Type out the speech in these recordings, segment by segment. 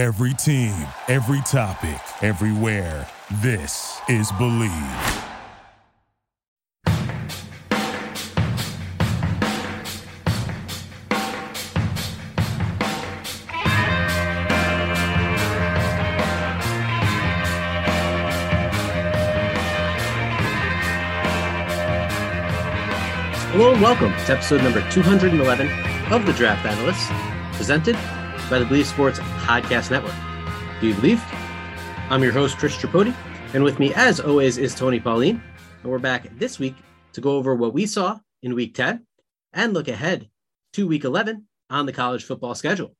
Every team, every topic, everywhere. This is Bleav. Hello and welcome to episode number 211 of the Draft Analysts, presented by the Bleav Sports Podcast Network. Do you believe? I'm your host, Chris Tripodi, and with me, as always, is Tony Pauline. And we're back this week to go over what we saw in week 10 and look ahead to week 11 on the college football schedule.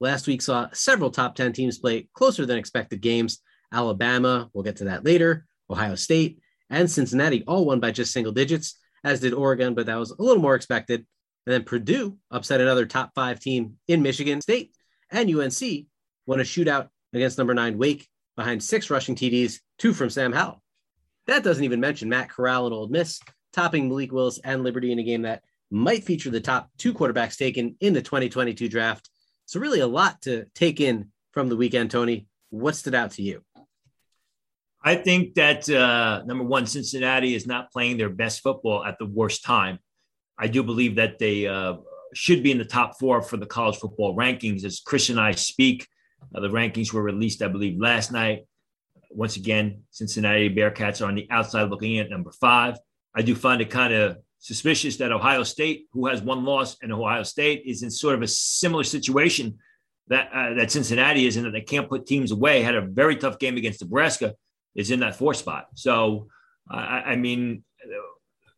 Last week saw several top 10 teams play closer than expected games. Alabama, we'll get to that later, Ohio State, and Cincinnati all won by just single digits as did Oregon, but that was a little more expected. And then Purdue upset another top five team in Michigan State, and UNC won a shootout against number nine Wake behind six rushing TDs, two from Sam Howell. That doesn't even mention Matt Corral and Ole Miss topping Malik Willis and Liberty in a game that might feature the top two quarterbacks taken in the 2022 draft. So really a lot to take in from the weekend, Tony. What stood out to you? I think that uh, number one, Cincinnati is not playing their best football at the worst time. I do believe that they uh, should be in the top four for the college football rankings. As Chris and I speak, uh, the rankings were released, I believe, last night. Once again, Cincinnati Bearcats are on the outside looking in at number five. I do find it kind of suspicious that Ohio State, who has one loss, and Ohio State is in sort of a similar situation that uh, that Cincinnati is in that they can't put teams away. Had a very tough game against Nebraska is in that four spot. So, uh, I mean,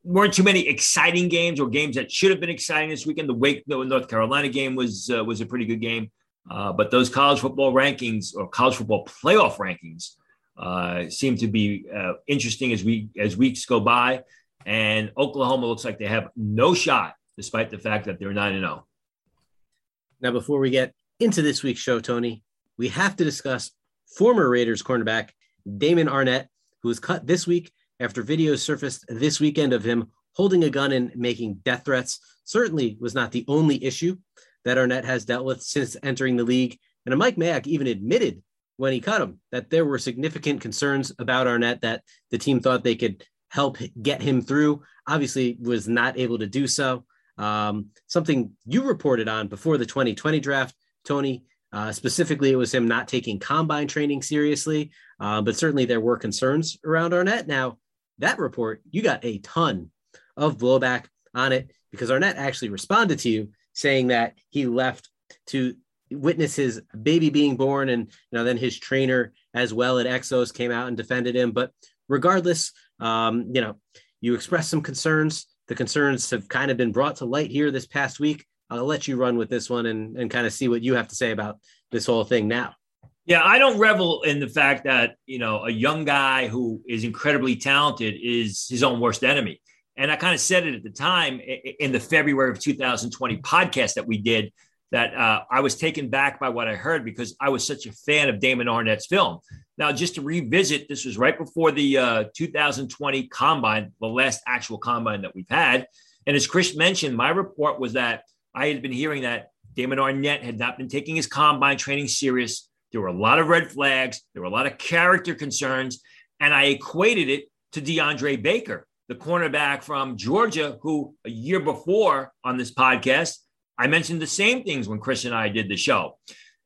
weren't too many exciting games or games that should have been exciting this weekend. The Wake, the North Carolina game was uh, was a pretty good game, uh, but those college football rankings or college football playoff rankings uh, seem to be uh, interesting as we as weeks go by. And Oklahoma looks like they have no shot, despite the fact that they're nine and zero. Oh. Now, before we get into this week's show, Tony, we have to discuss former Raiders cornerback Damon Arnette, who was cut this week after videos surfaced this weekend of him holding a gun and making death threats. Certainly was not the only issue that Arnette has dealt with since entering the league. And Mike Mayock even admitted when he cut him that there were significant concerns about Arnette that the team thought they could help get him through. Obviously, was not able to do so. Um, something you reported on before the 2020 draft, Tony, uh, specifically, it was him not taking combine training seriously, uh, but certainly there were concerns around Arnette. Now, that report, you got a ton of blowback on it because Arnette actually responded to you saying that he left to witness his baby being born, and you know then his trainer as well at Exos came out and defended him. But regardless, um, you know, you expressed some concerns. The concerns have kind of been brought to light here this past week. I'll let you run with this one and, and kind of see what you have to say about this whole thing now. Yeah, I don't revel in the fact that, you know, a young guy who is incredibly talented is his own worst enemy. And I kind of said it at the time in the February of 2020 podcast that we did that uh, I was taken back by what I heard because I was such a fan of Damon Arnette's film. Now, just to revisit, this was right before the uh, 2020 combine, the last actual combine that we've had. And as Chris mentioned, my report was that I had been hearing that Damon Arnette had not been taking his combine training serious. There were a lot of red flags. There were a lot of character concerns. And I equated it to DeAndre Baker, the cornerback from Georgia, who a year before on this podcast, I mentioned the same things when Chris and I did the show.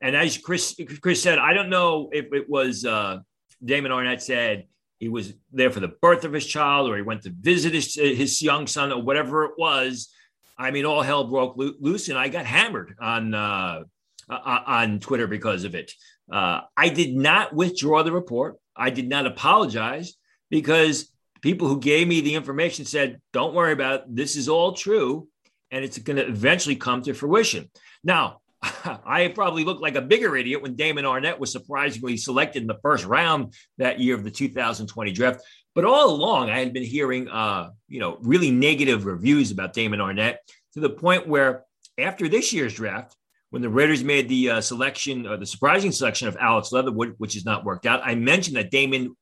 And as Chris, Chris said, I don't know if it was uh, Damon Arnette said he was there for the birth of his child or he went to visit his, his young son or whatever it was I mean, all hell broke loose, and I got hammered on uh, on Twitter because of it. Uh, I did not withdraw the report. I did not apologize because people who gave me the information said, "Don't worry about it. This is all true, and it's going to eventually come to fruition." Now, I probably looked like a bigger idiot when Damon Arnette was surprisingly selected in the first round that year of the 2020 draft. But all along, I had been hearing, uh, you know, really negative reviews about Damon Arnette to the point where after this year's draft, when the Raiders made the uh, selection or the surprising selection of Alex Leatherwood, which has not worked out, I mentioned that Damon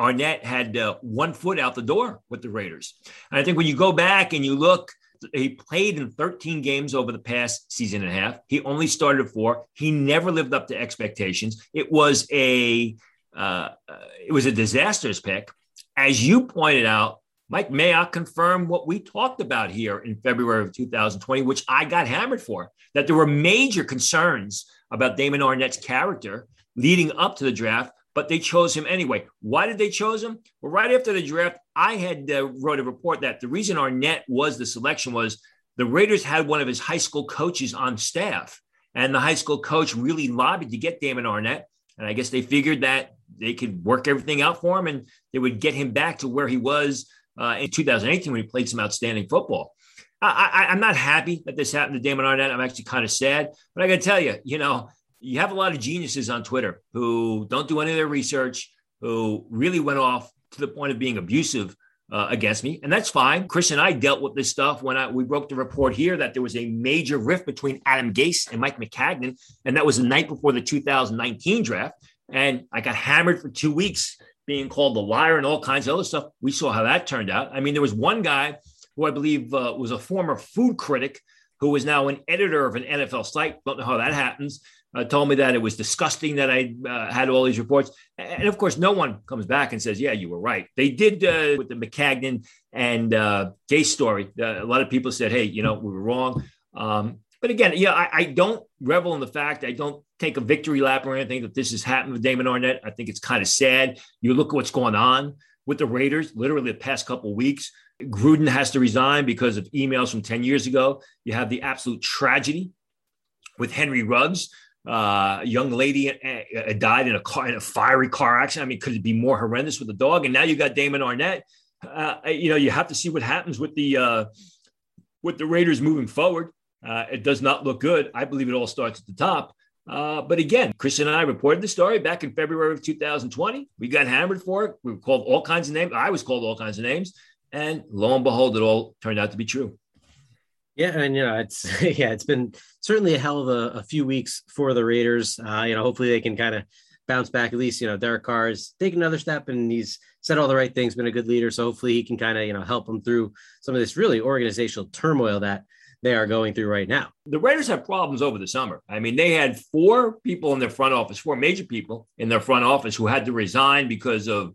Arnette had uh, one foot out the door with the Raiders. And I think when you go back and you look he played in 13 games over the past season and a half. He only started four. He never lived up to expectations. It was a uh, uh, it was a disastrous pick. As you pointed out, Mike Mayock confirmed what we talked about here in February of 2020, which I got hammered for, that there were major concerns about Damon Arnette's character leading up to the draft, but they chose him anyway. Why did they chose him? Well, right after the draft, I had uh, wrote a report that the reason Arnette was the selection was the Raiders had one of his high school coaches on staff, and the high school coach really lobbied to get Damon Arnette. and I guess they figured that they could work everything out for him and they would get him back to where he was uh, in 2018 when he played some outstanding football. I, am not happy that this happened to Damon Arnette. I'm actually kind of sad, but I got to tell you, you know, you have a lot of geniuses on Twitter who don't do any of their research, who really went off to the point of being abusive uh, against me, and that's fine. Chris and I dealt with this stuff when I, we broke the report here that there was a major rift between Adam Gase and Mike Maccagnan, and that was the night before the 2019 draft. And I got hammered for two weeks being called a liar and all kinds of other stuff. We saw how that turned out. I mean, there was one guy who I believe uh, was a former food critic who is now an editor of an NFL site. Don't know how that happens. Uh, told me that it was disgusting that I uh, had all these reports. And of course, no one comes back and says, yeah, you were right. They did uh, with the Maccagnan and uh, Gase story. Uh, a lot of people said, hey, you know, we were wrong. Um, but again, yeah, I, I, don't revel in the fact I don't take a victory lap or anything that this has happened with Damon Arnette. I think it's kind of sad. You look at what's going on with the Raiders, literally the past couple weeks. Gruden has to resign because of emails from 10 years ago. You have the absolute tragedy with Henry Ruggs. Uh, a young lady uh, uh, died in a car in a fiery car accident. I mean, could it be more horrendous with the dog? And now you got Damon Arnette. Uh, you know, you have to see what happens with the uh, with the Raiders moving forward. Uh, it does not look good. I believe it all starts at the top. Uh, but again, Chris and I reported the story back in February of 2020. We got hammered for it. We were called all kinds of names. I was called all kinds of names. And lo and behold, it all turned out to be true. Yeah, and you know, it's yeah, it's been certainly a hell of a, a few weeks for the Raiders. Uh, you know, hopefully they can kind of bounce back. At least, you know, Derek Carr has taken another step and he's said all the right things, been a good leader. So hopefully he can kind of, you know, help them through some of this really organizational turmoil that they are going through right now. The Raiders have problems over the summer. I mean, they had four people in their front office, four major people in their front office who had to resign because of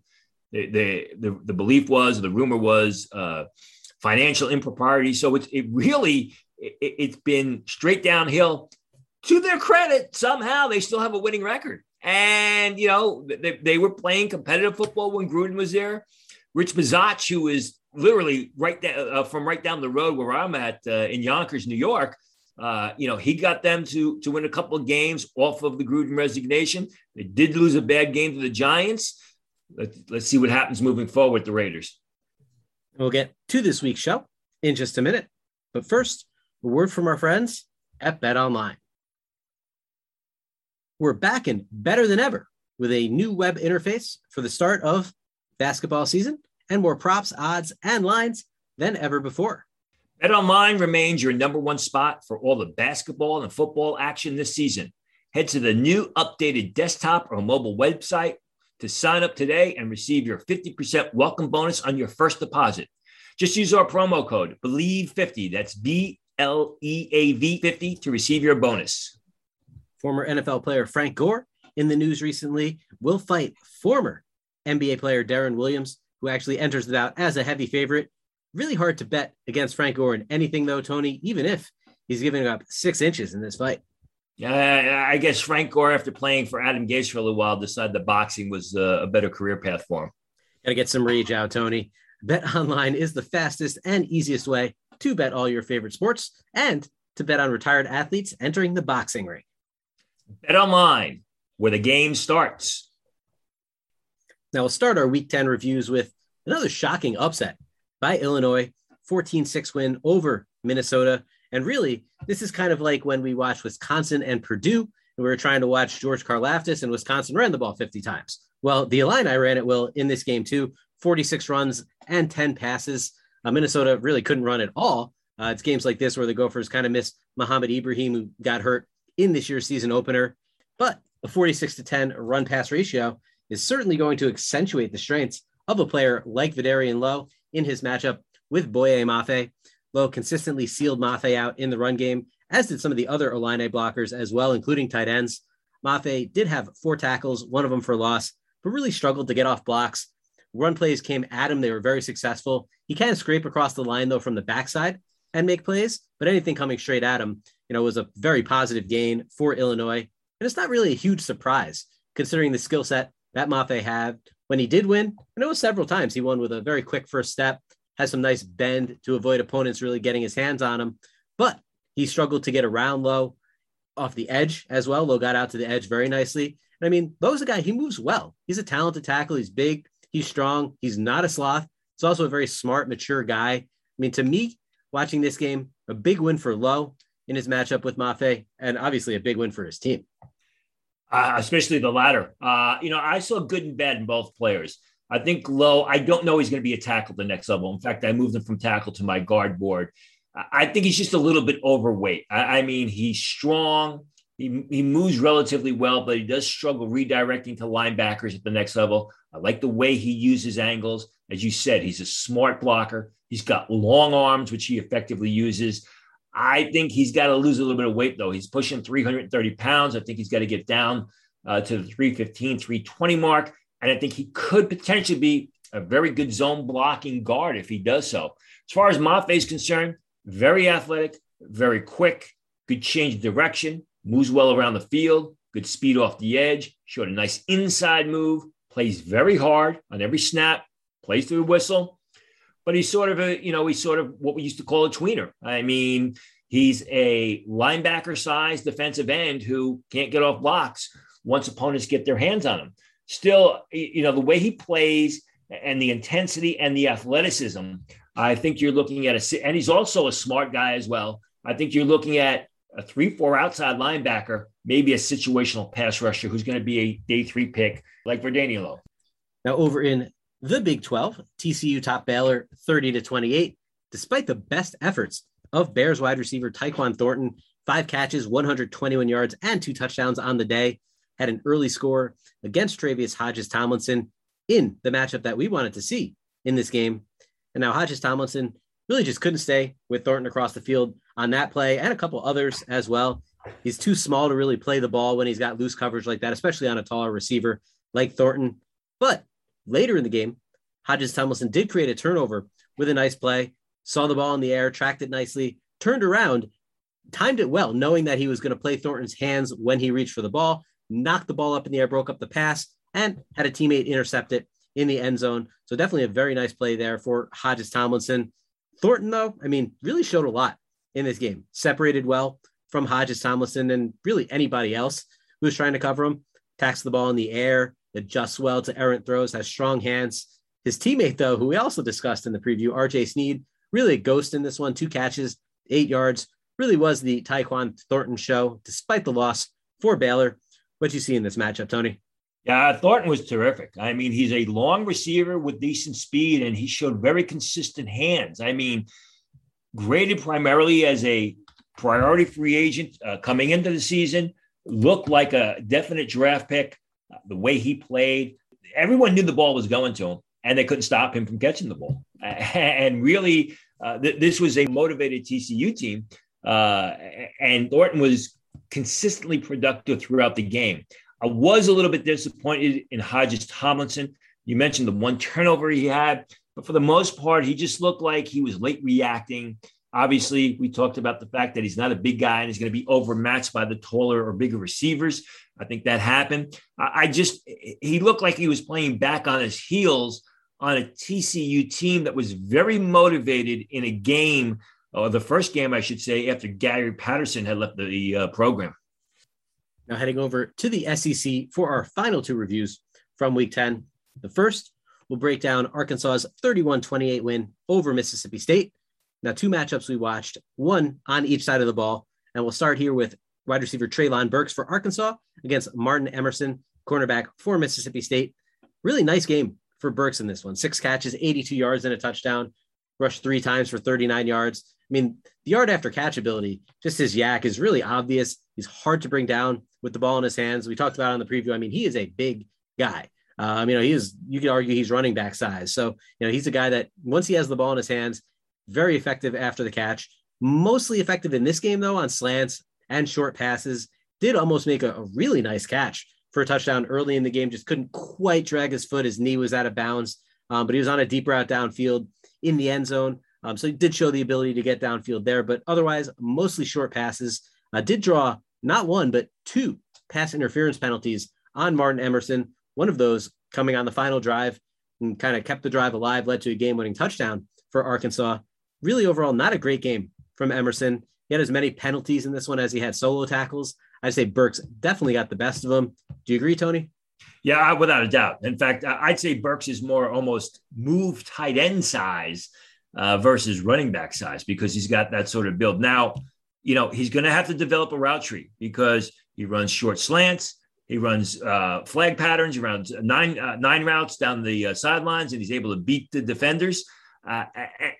the the the, the belief was, the rumor was, uh, financial impropriety. So it's it really it, it's been straight downhill. To their credit, somehow they still have a winning record. And, you know, they, they were playing competitive football when Gruden was there. Rich Bisaccia, who is literally right there uh, from right down the road where I'm at uh, in Yonkers, New York. Uh, you know, he got them to to win a couple of games off of the Gruden resignation. They did lose a bad game to the Giants. Let's, let's see what happens moving forward with the Raiders. We'll get to this week's show in just a minute. But first, a word from our friends at Bet Online. We're back and better than ever with a new web interface for the start of basketball season and more props, odds, and lines than ever before. BetOnline remains your number one spot for all the basketball and football action this season. Head to the new updated desktop or mobile website to sign up today and receive your 50% welcome bonus on your first deposit. Just use our promo code BLEAV50, That's B L E A V 50 to receive your bonus. Former NFL player Frank Gore in the news recently will fight former NBA player Deron Williams who actually enters the bout as a heavy favorite. Really hard to bet against Frank Gore in anything, though, Tony, even if he's giving up six inches in this fight. Yeah, I guess Frank Gore, after playing for Adam Gase for a little while, decided that boxing was uh, a better career path for him. Got to get some rage out, Tony. Bet online is the fastest and easiest way to bet all your favorite sports and to bet on retired athletes entering the boxing ring. Bet online, where the game starts. Now we'll start our week 10 reviews with another shocking upset by Illinois, 14 6 win over Minnesota. And really, this is kind of like when we watched Wisconsin and Purdue, and we were trying to watch George Karlaftis, and Wisconsin ran the ball 50 times. Well, the Illini ran it well in this game too 46 runs and 10 passes. Uh, Minnesota really couldn't run at all. Uh, it's games like this where the Gophers kind of miss Mohamed Ibrahim, who got hurt in this year's season opener. But a 46 to 10 run pass ratio is certainly going to accentuate the strengths of a player like Vederian Lowe in his matchup with Boye Mafe. Lowe consistently sealed Mafe out in the run game, as did some of the other Illini blockers as well, including tight ends. Mafe did have four tackles, one of them for loss, but really struggled to get off blocks. Run plays came at him. They were very successful. He can scrape across the line, though, from the backside and make plays, but anything coming straight at him, you know, was a very positive gain for Illinois. And it's not really a huge surprise considering the skill set that Mafe had when he did win. And it was several times. He won with a very quick first step, has some nice bend to avoid opponents really getting his hands on him. But he struggled to get around Lowe off the edge as well. Lowe got out to the edge very nicely. And I mean, Lowe's a guy, he moves well. He's a talented tackle. He's big, he's strong, he's not a sloth. He's also a very smart, mature guy. I mean, to me, watching this game, a big win for Lowe in his matchup with Mafe, and obviously a big win for his team. Uh, especially the latter. Uh, you know, I saw good and bad in both players. I think Lowe, I don't know he's going to be a tackle the next level. In fact, I moved him from tackle to my guard board. I think he's just a little bit overweight. I, I mean, he's strong. He, he moves relatively well, but he does struggle redirecting to linebackers at the next level. I like the way he uses angles. As you said, he's a smart blocker. He's got long arms, which he effectively uses. I think he's got to lose a little bit of weight, though. He's pushing 330 pounds. I think he's got to get down uh, to the 315, 320 mark. And I think he could potentially be a very good zone blocking guard if he does so. As far as Mafe is concerned, very athletic, very quick, could change direction, moves well around the field, good speed off the edge, showed a nice inside move, plays very hard on every snap, plays through the whistle. But he's sort of a, you know, he's sort of what we used to call a tweener. I mean, he's a linebacker sized defensive end who can't get off blocks once opponents get their hands on him. Still, you know, the way he plays and the intensity and the athleticism, I think you're looking at a, and he's also a smart guy as well. I think you're looking at a three, four outside linebacker, maybe a situational pass rusher who's going to be a day three pick like Verdanielo. Now, over in the Big 12, TCU top Baylor 30 to 28, despite the best efforts of Bears wide receiver Tyquan Thornton, five catches, 121 yards, and two touchdowns on the day, had an early score against Tre'Vius Hodges Tomlinson in the matchup that we wanted to see in this game. And now Hodges Tomlinson really just couldn't stay with Thornton across the field on that play and a couple others as well. He's too small to really play the ball when he's got loose coverage like that, especially on a taller receiver like Thornton. But later in the game, Hodges Tomlinson did create a turnover with a nice play, saw the ball in the air, tracked it nicely, turned around, timed it well, knowing that he was going to play Thornton's hands when he reached for the ball, knocked the ball up in the air, broke up the pass, and had a teammate intercept it in the end zone. So definitely a very nice play there for Hodges Tomlinson. Thornton, though, I mean, really showed a lot in this game. Separated well from Hodges Tomlinson and really anybody else who was trying to cover him. Tacks the ball in the air, adjusts well to errant throws, has strong hands. His teammate, though, who we also discussed in the preview, RJ Sneed, really a ghost in this one. Two catches, eight yards. Really was the Tyquan Thornton show, despite the loss for Baylor. What you see in this matchup, Tony? Yeah, Thornton was terrific. I mean, he's a long receiver with decent speed, and he showed very consistent hands. I mean, graded primarily as a priority free agent uh, coming into the season, looked like a definite draft pick. The way he played, everyone knew the ball was going to him, and they couldn't stop him from catching the ball. and really, uh, th- this was a motivated TCU team, uh, and Thornton was consistently productive throughout the game. I was a little bit disappointed in Hodges Tomlinson. You mentioned the one turnover he had, but for the most part, he just looked like he was late reacting. Obviously, we talked about the fact that he's not a big guy and he's going to be overmatched by the taller or bigger receivers. I think that happened. I just, he looked like he was playing back on his heels on a TCU team that was very motivated in a game, or the first game, I should say, after Gary Patterson had left the uh, program. Now, heading over to the SEC for our final two reviews from week 10. The first will break down Arkansas's 31 28 win over Mississippi State. Now, two matchups we watched, one on each side of the ball. And we'll start here with wide receiver Treylon Burks for Arkansas against Martin Emerson, cornerback for Mississippi State. Really nice game for Burks in this one. Six catches, 82 yards, and a touchdown. Rushed three times for 39 yards. I mean, the yard after catch ability, just his YAC is really obvious. He's hard to bring down with the ball in his hands. We talked about on the preview. I mean, he is a big guy. Um, you know, he is, you could argue he's running back size. So, you know, he's a guy that once he has the ball in his hands, very effective after the catch. Mostly effective in this game, though, on slants and short passes. Did almost make a, a really nice catch for a touchdown early in the game. Just couldn't quite drag his foot. His knee was out of bounds, um, but he was on a deep route downfield in the end zone. Um, so he did show the ability to get downfield there, but otherwise, mostly short passes. Uh, did draw not one, but two pass interference penalties on Martin Emerson. One of those coming on the final drive and kind of kept the drive alive, led to a game winning touchdown for Arkansas. Really, overall, not a great game from Emerson. He had as many penalties in this one as he had solo tackles. I'd say Burks definitely got the best of them. Do you agree, Tony? Yeah, without a doubt. In fact, I'd say Burks is more almost move tight end size uh, versus running back size because he's got that sort of build. Now, you know, he's going to have to develop a route tree because he runs short slants. He runs uh, flag patterns. He runs nine uh, nine routes down the uh, sidelines, and he's able to beat the defenders. Uh,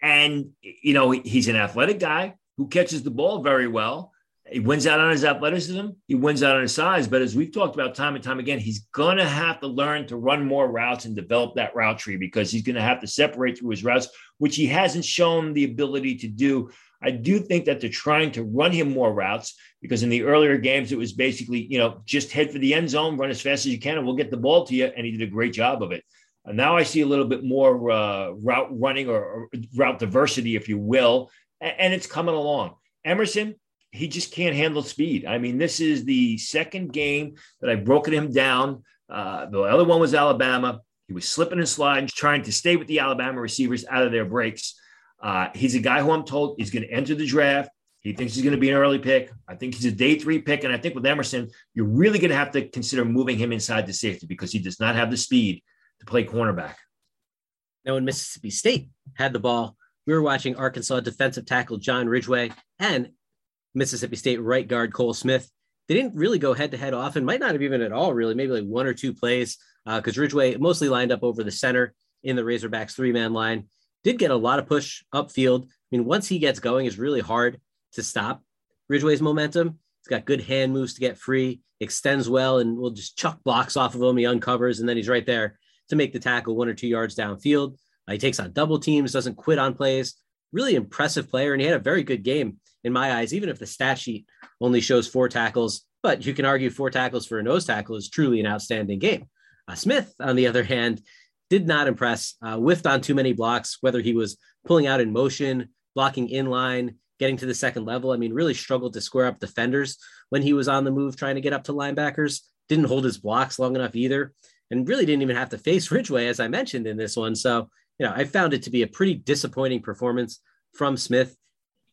and you know, he's an athletic guy who catches the ball very well. He wins out on his athleticism. He wins out on his size. But as we've talked about time and time again, he's going to have to learn to run more routes and develop that route tree because he's going to have to separate through his routes, which he hasn't shown the ability to do. I do think that they're trying to run him more routes because in the earlier games, it was basically, you know, just head for the end zone, run as fast as you can, and we'll get the ball to you. And he did a great job of it. And now I see a little bit more uh, route running or, or route diversity, if you will, and, it's coming along. Emerson, he just can't handle speed. I mean, this is the second game that I've broken him down. Uh, the other one was Alabama. He was slipping and sliding, trying to stay with the Alabama receivers out of their breaks. Uh, he's a guy who I'm told is going to enter the draft. He thinks he's going to be an early pick. I think he's a day three pick. And I think with Emerson, you're really going to have to consider moving him inside the safety because he does not have the speed to play cornerback. Now, when Mississippi State had the ball, we were watching Arkansas defensive tackle John Ridgeway and Mississippi State right guard Cole Smith. They didn't really go head to head often, might not have even at all, really, maybe like one or two plays, because uh, Ridgeway mostly lined up over the center in the Razorbacks three man line. Did get a lot of push upfield. I mean, once he gets going, it's really hard to stop Ridgeway's momentum. He's got good hand moves to get free, extends well, and will just chuck blocks off of him. He uncovers, and then he's right there to make the tackle one or two yards downfield. He takes on double teams, doesn't quit on plays. Really impressive player, and he had a very good game in my eyes, even if the stat sheet only shows four tackles. But you can argue four tackles for a nose tackle is truly an outstanding game. Uh, Smith, on the other hand, did not impress, uh, whiffed on too many blocks, whether he was pulling out in motion, blocking in line, getting to the second level. I mean, really struggled to square up defenders when he was on the move trying to get up to linebackers. Didn't hold his blocks long enough either, and really didn't even have to face Ridgeway, as I mentioned in this one. So, you know, I found it to be a pretty disappointing performance from Smith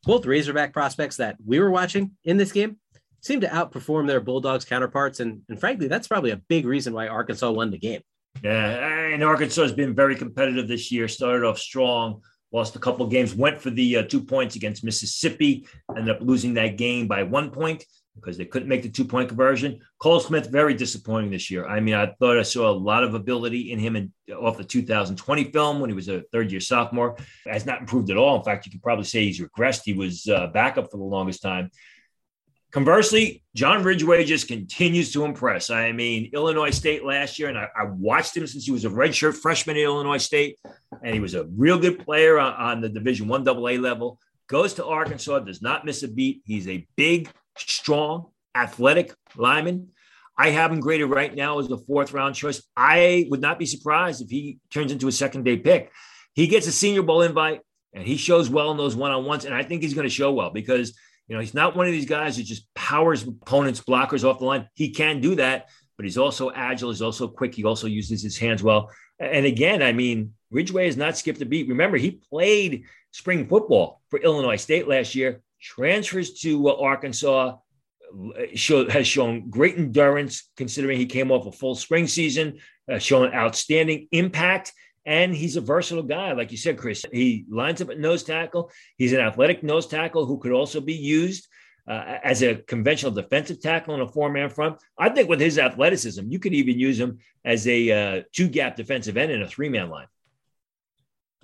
both Razorback prospects that we were watching in this game seemed to outperform their Bulldogs counterparts. And, and frankly, that's probably a big reason why Arkansas won the game. Yeah, and Arkansas has been very competitive this year. Started off strong, lost a couple games, went for the uh, two points against Mississippi, ended up losing that game by one point because they couldn't make the two point conversion. Cole Smith, very disappointing this year. I mean, I thought I saw a lot of ability in him in, off the 2020 film when he was a third year sophomore. Has not improved at all. In fact, you could probably say he's regressed. He was uh, backup for the longest time. Conversely, John Ridgeway just continues to impress. I mean, Illinois State last year, and I, I watched him since he was a redshirt freshman at Illinois State, and he was a real good player on, on the Division One AA level. Goes to Arkansas, does not miss a beat. He's a big, strong, athletic lineman. I have him graded right now as the fourth round choice. I would not be surprised if he turns into a second day pick. He gets a Senior Bowl invite and he shows well in those one on ones. And I think he's going to show well because, you know, he's not one of these guys who just powers opponents' blockers off the line. He can do that, but he's also agile. He's also quick. He also uses his hands well. And again, I mean, Ridgeway has not skipped a beat. Remember, he played spring football for Illinois State last year transfers to uh, Arkansas, show, has shown great endurance considering he came off a full spring season, uh, shown outstanding impact. And he's a versatile guy, like you said, Chris. He lines up at nose tackle. He's an athletic nose tackle who could also be used uh, as a conventional defensive tackle in a four man front. I think with his athleticism, you could even use him as a uh, two gap defensive end in a three man line.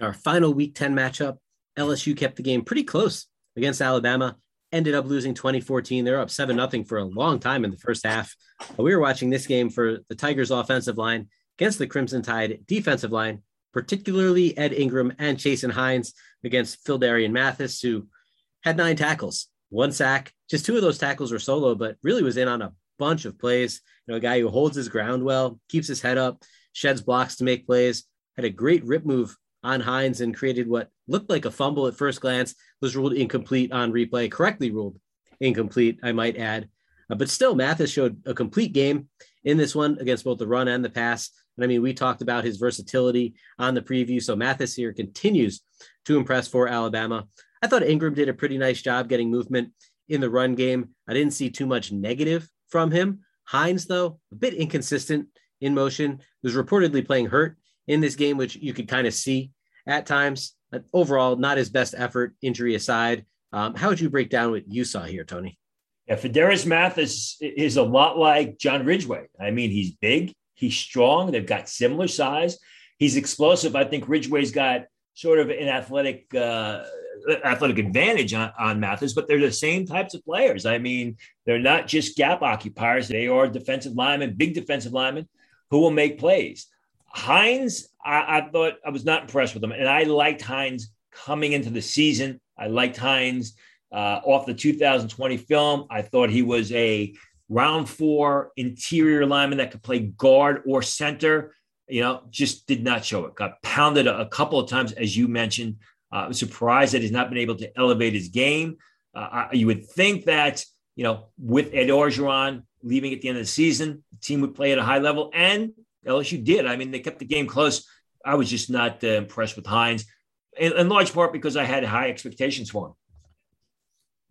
Our final week 10 matchup, LSU kept the game pretty close against Alabama. Ended up losing 2014. They're up 7 0 for a long time in the first half. We were watching this game for the Tigers offensive line against the Crimson Tide defensive line, particularly Ed Ingram and Chasen Hines. against Phidarian Mathis, who had nine tackles, one sack. Just two of those tackles were solo, but really was in on a bunch of plays. You know, a guy who holds his ground well, keeps his head up, sheds blocks to make plays. Had a great rip move on Hines and created what looked like a fumble at first glance, was ruled incomplete on replay, correctly ruled incomplete, I might add. Uh, but still, Mathis showed a complete game in this one against both the run and the pass. And I mean, we talked about his versatility on the preview. So Mathis here continues to impress for Alabama. I thought Ingram did a pretty nice job getting movement in the run game. I didn't see too much negative from him. Hines, though, a bit inconsistent in motion, was reportedly playing hurt in this game, which you could kind of see at times. But overall, not his best effort, injury aside. Um, how would you break down what you saw here, Tony? Yeah, Phidarian Mathis is is a lot like John Ridgeway. I mean, he's big, he's strong, they've got similar size, he's explosive. I think Ridgeway's got sort of an athletic uh, athletic advantage on, on Mathis, but they're the same types of players. I mean, they're not just gap occupiers; they are defensive linemen, big defensive linemen who will make plays. Hines, I, I thought I was not impressed with him, and I liked Hines coming into the season. I liked Hines uh, off the 2020 film. I thought he was a round four interior lineman that could play guard or center. You know, just did not show it. Got pounded a, a couple of times, as you mentioned. Uh, I'm surprised that he's not been able to elevate his game. Uh, you would think that, you know, with Ed Orgeron leaving at the end of the season, the team would play at a high level, and LSU did. I mean, they kept the game close. I was just not uh, impressed with Hines, in, in, large part because I had high expectations for him.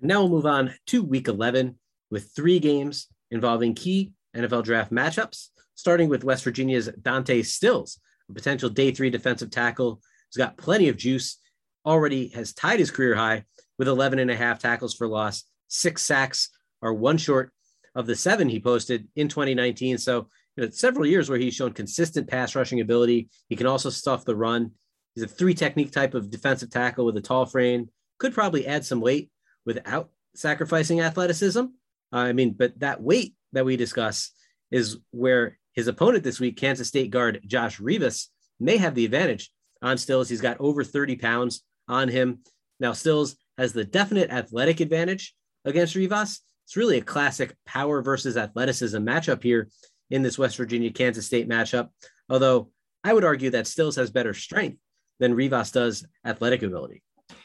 Now we'll move on to week 11 with three games involving key NFL draft matchups, starting with West Virginia's Dante Stills, a potential day three defensive tackle who's got plenty of juice already has tied his career high with 11 and a half tackles for loss. Six sacks are one short of the seven he posted in 2019. So, you know, several years where he's shown consistent pass rushing ability. He can also stuff the run. He's a three technique type of defensive tackle with a tall frame. Could probably add some weight without sacrificing athleticism. Uh, I mean, but that weight that we discuss is where his opponent this week, Kansas State guard Josh Rivas, may have the advantage on Stills. He's got over 30 pounds on him. Now, Stills has the definite athletic advantage against Rivas. It's really a classic power versus athleticism matchup here in this West Virginia Kansas State matchup. Although I would argue that Stills has better strength than Rivas does athletic ability.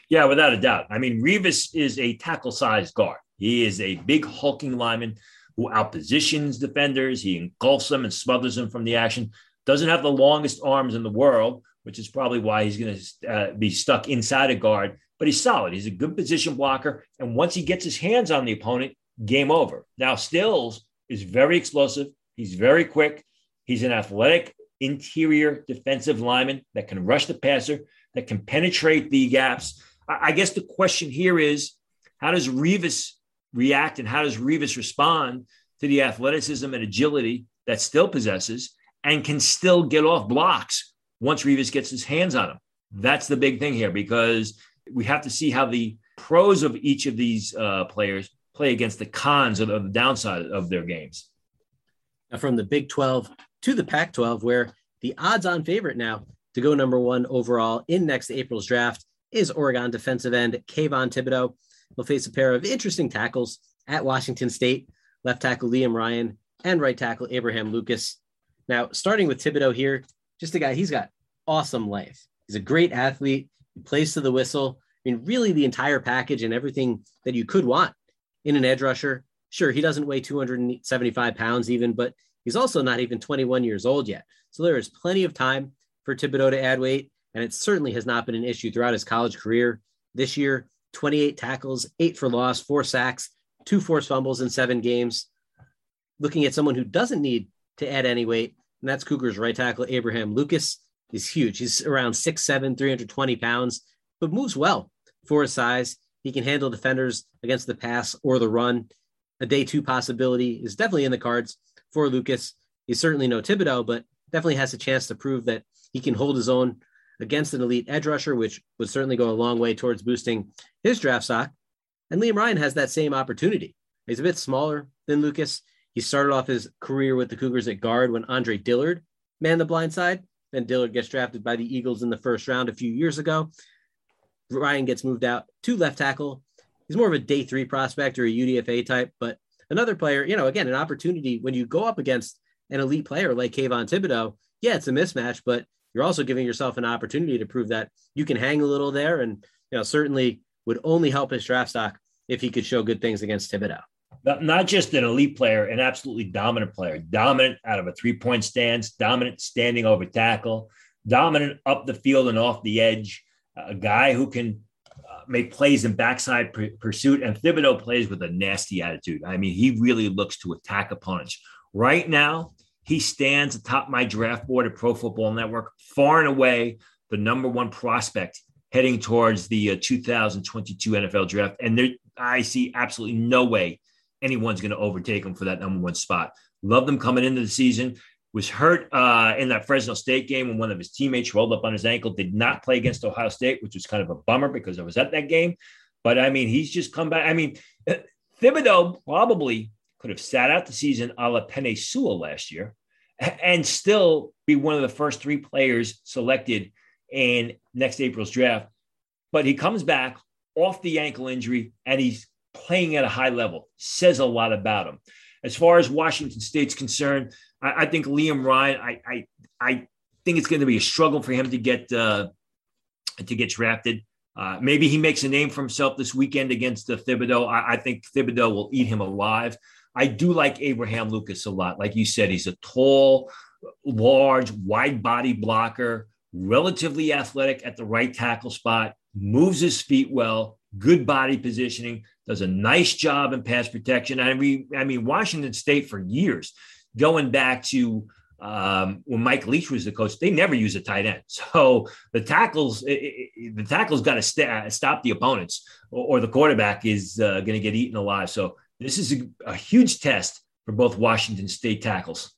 Yeah, without a doubt. I mean, Rivas is a tackle sized guard. He is a big hulking lineman who outpositions defenders. He engulfs them and smothers them from the action. Doesn't have the longest arms in the world, which is probably why he's going to uh, be stuck inside a guard. But he's solid. He's a good position blocker. And once he gets his hands on the opponent, game over. Now, Stills is very explosive. He's very quick. He's an athletic interior defensive lineman that can rush the passer, that can penetrate the gaps. I guess the question here is how does Rivas react and how does Rivas respond to the athleticism and agility that still possesses and can still get off blocks once Rivas gets his hands on him. That's the big thing here because we have to see how the pros of each of these uh, players play against the cons of, of the downside of their games. From the Big 12 to the Pac 12, where the odds on favorite now to go number one overall in next April's draft is Oregon defensive end Kayvon Thibodeaux. Will face a pair of interesting tackles at Washington State, left tackle Liam Ryan and right tackle Abraham Lucas. Now, starting with Thibodeaux here, just a guy, he's got awesome length. He's a great athlete. He plays to the whistle. I mean, really the entire package and everything that you could want in an edge rusher. Sure, he doesn't weigh 275 pounds even, but he's also not even 21 years old yet. So there is plenty of time for Thibodeaux to add weight, and it certainly has not been an issue throughout his college career. This year, 28 tackles, eight for loss, four sacks, two forced fumbles in seven games. Looking at someone who doesn't need to add any weight, and that's Cougars right tackle Abraham Lucas. He's huge. He's around 6'7, 320 pounds, but moves well for his size. He can handle defenders against the pass or the run. A day two possibility is definitely in the cards for Lucas. He's certainly no Thibodeaux, but definitely has a chance to prove that he can hold his own against an elite edge rusher, which would certainly go a long way towards boosting his draft stock. And Liam Ryan has that same opportunity. He's a bit smaller than Lucas. He started off his career with the Cougars at guard when Andre Dillard manned the blind side. Then Dillard gets drafted by the Eagles in the first round a few years ago. Ryan gets moved out to left tackle. He's more of a day three prospect or a UDFA type, but another player, you know, again, an opportunity when you go up against an elite player like Kayvon Thibodeaux. Yeah, it's a mismatch, but you're also giving yourself an opportunity to prove that you can hang a little there. And, you know, certainly would only help his draft stock if he could show good things against Thibodeaux. Not just an elite player, an absolutely dominant player, dominant out of a three point stance, dominant standing over tackle, dominant up the field and off the edge, a guy who can make plays in backside pr- pursuit. And Thibodeaux plays with a nasty attitude. I mean, he really looks to attack opponents. Right now, he stands atop my draft board at Pro Football Network, far and away the number one prospect heading towards the uh, 2022 NFL draft. And there, I see absolutely no way anyone's going to overtake him for that number one spot. Love them coming into the season. Was hurt uh, in that Fresno State game when one of his teammates rolled up on his ankle. Did not play against Ohio State, which was kind of a bummer because I was at that game. But I mean, he's just come back. I mean, Thibodeaux probably could have sat out the season a la Penei Sewell last year and still be one of the first three players selected in next April's draft. But he comes back off the ankle injury and he's playing at a high level. Says a lot about him. As far as Washington State's concerned, I, I think Liam Ryan. I, I I think it's going to be a struggle for him to get uh, to get drafted. Uh, maybe he makes a name for himself this weekend against the Thibodeaux. I, I, think Thibodeaux will eat him alive. I do like Abraham Lucas a lot. Like you said, he's a tall, large, wide body blocker relatively athletic at the right tackle spot, moves his feet well, good body positioning, does a nice job in pass protection. I mean, I mean, Washington State for years, going back to um, when Mike Leach was the coach, they never use a tight end. So the tackles, it, it, the tackles got to st- stop the opponents, or, or the quarterback is uh, going to get eaten alive. So this is a, a huge test for both Washington State tackles.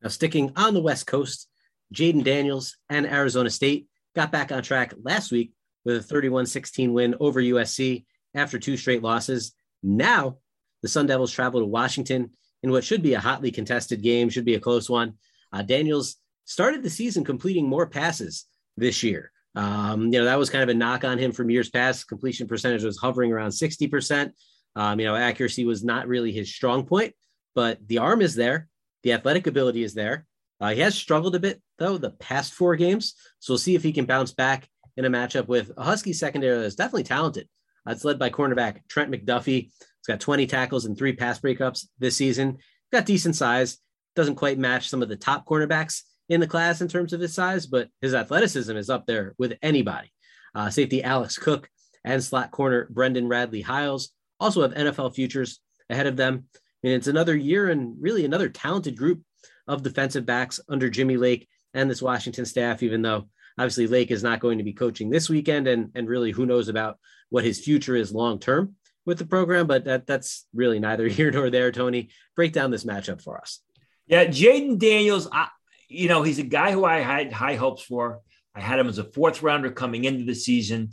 Now, sticking on the West Coast, Jayden Daniels and Arizona State got back on track last week with a 31 16 win over USC after two straight losses. Now, the Sun Devils travel to Washington in what should be a hotly contested game, should be a close one. Uh, Daniels started the season completing more passes this year. Um, you know, that was kind of a knock on him from years past. Completion percentage was hovering around 60%. Um, you know, accuracy was not really his strong point, but the arm is there, the athletic ability is there. Uh, he has struggled a bit, though, the past four games. So we'll see if he can bounce back in a matchup with a Husky secondary that's definitely talented. Uh, it's led by cornerback Trent McDuffie. He's got 20 tackles and three pass breakups this season. Got decent size. Doesn't quite match some of the top cornerbacks in the class in terms of his size, but his athleticism is up there with anybody. Uh, safety Alex Cook and slot corner Brendan Radley Hiles also have NFL futures ahead of them. And it's another year and really another talented group of defensive backs under Jimmy Lake and this Washington staff, even though obviously Lake is not going to be coaching this weekend. And, and really, who knows about what his future is long term with the program. But that, that's really neither here nor there, Tony. Break down this matchup for us. Yeah, Jayden Daniels, I, you know, he's a guy who I had high hopes for. I had him as a fourth rounder coming into the season.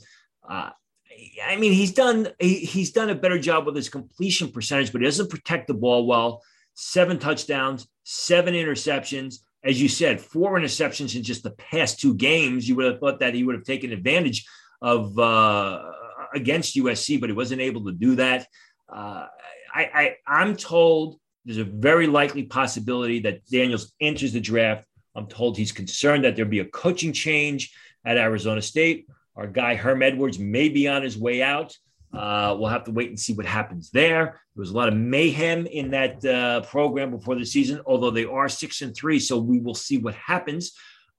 Uh, I mean, he's done he, he's done a better job with his completion percentage, but he doesn't protect the ball well seven touchdowns, seven interceptions. As you said, four interceptions in just the past two games. You would have thought that he would have taken advantage of uh, against USC, but he wasn't able to do that. Uh, I, I, I'm told there's a very likely possibility that Daniels enters the draft. I'm told he's concerned that there'll be a coaching change at Arizona State. Our guy Herm Edwards may be on his way out. Uh, we'll have to wait and see what happens there. There was a lot of mayhem in that uh, program before the season, although they are six and three. So we will see what happens.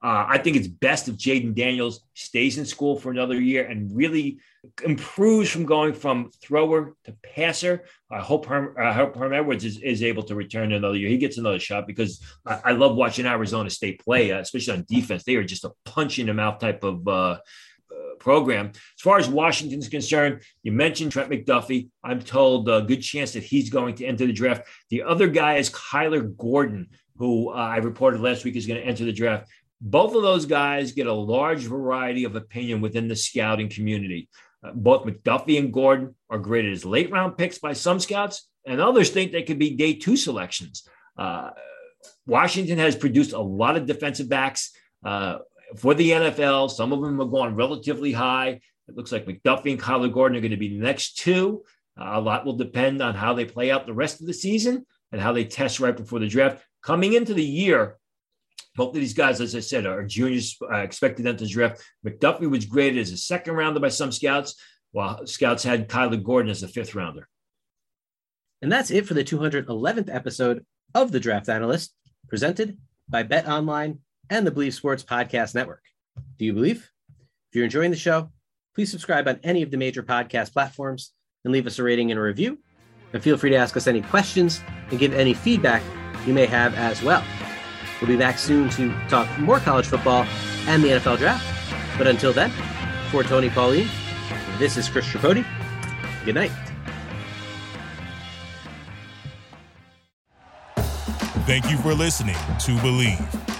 Uh, I think it's best if Jayden Daniels stays in school for another year and really improves from going from thrower to passer. I hope Herm, I hope Herm Edwards is, is able to return another year. He gets another shot because I, I love watching Arizona State play, uh, especially on defense. They are just a punch in the mouth type of uh, program. As far as Washington's concerned, you mentioned Trent McDuffie. I'm told a good chance that he's going to enter the draft. The other guy is Kyler Gordon, who uh, I reported last week is going to enter the draft. Both of those guys get a large variety of opinion within the scouting community. Uh, both McDuffie and Gordon are graded as late round picks by some scouts, and others think they could be day two selections. Uh, Washington has produced a lot of defensive backs. Uh, for the NFL. Some of them are going relatively high. It looks like McDuffie and Kyler Gordon are going to be the next two. Uh, a lot will depend on how they play out the rest of the season and how they test right before the draft. Coming into the year, both of these guys, as I said, are juniors uh, expected them to draft. McDuffie was graded as a second rounder by some scouts, while scouts had Kyler Gordon as a fifth rounder. And that's it for the 211th episode of The Draft Analyst, presented by Bet Online and the Bleav Sports Podcast Network. Do you believe? If you're enjoying the show, please subscribe on any of the major podcast platforms and leave us a rating and a review. And feel free to ask us any questions and give any feedback you may have as well. We'll be back soon to talk more college football and the NFL draft. But until then, for Tony Pauline, this is Chris Tripodi. Good night. Thank you for listening to Bleav.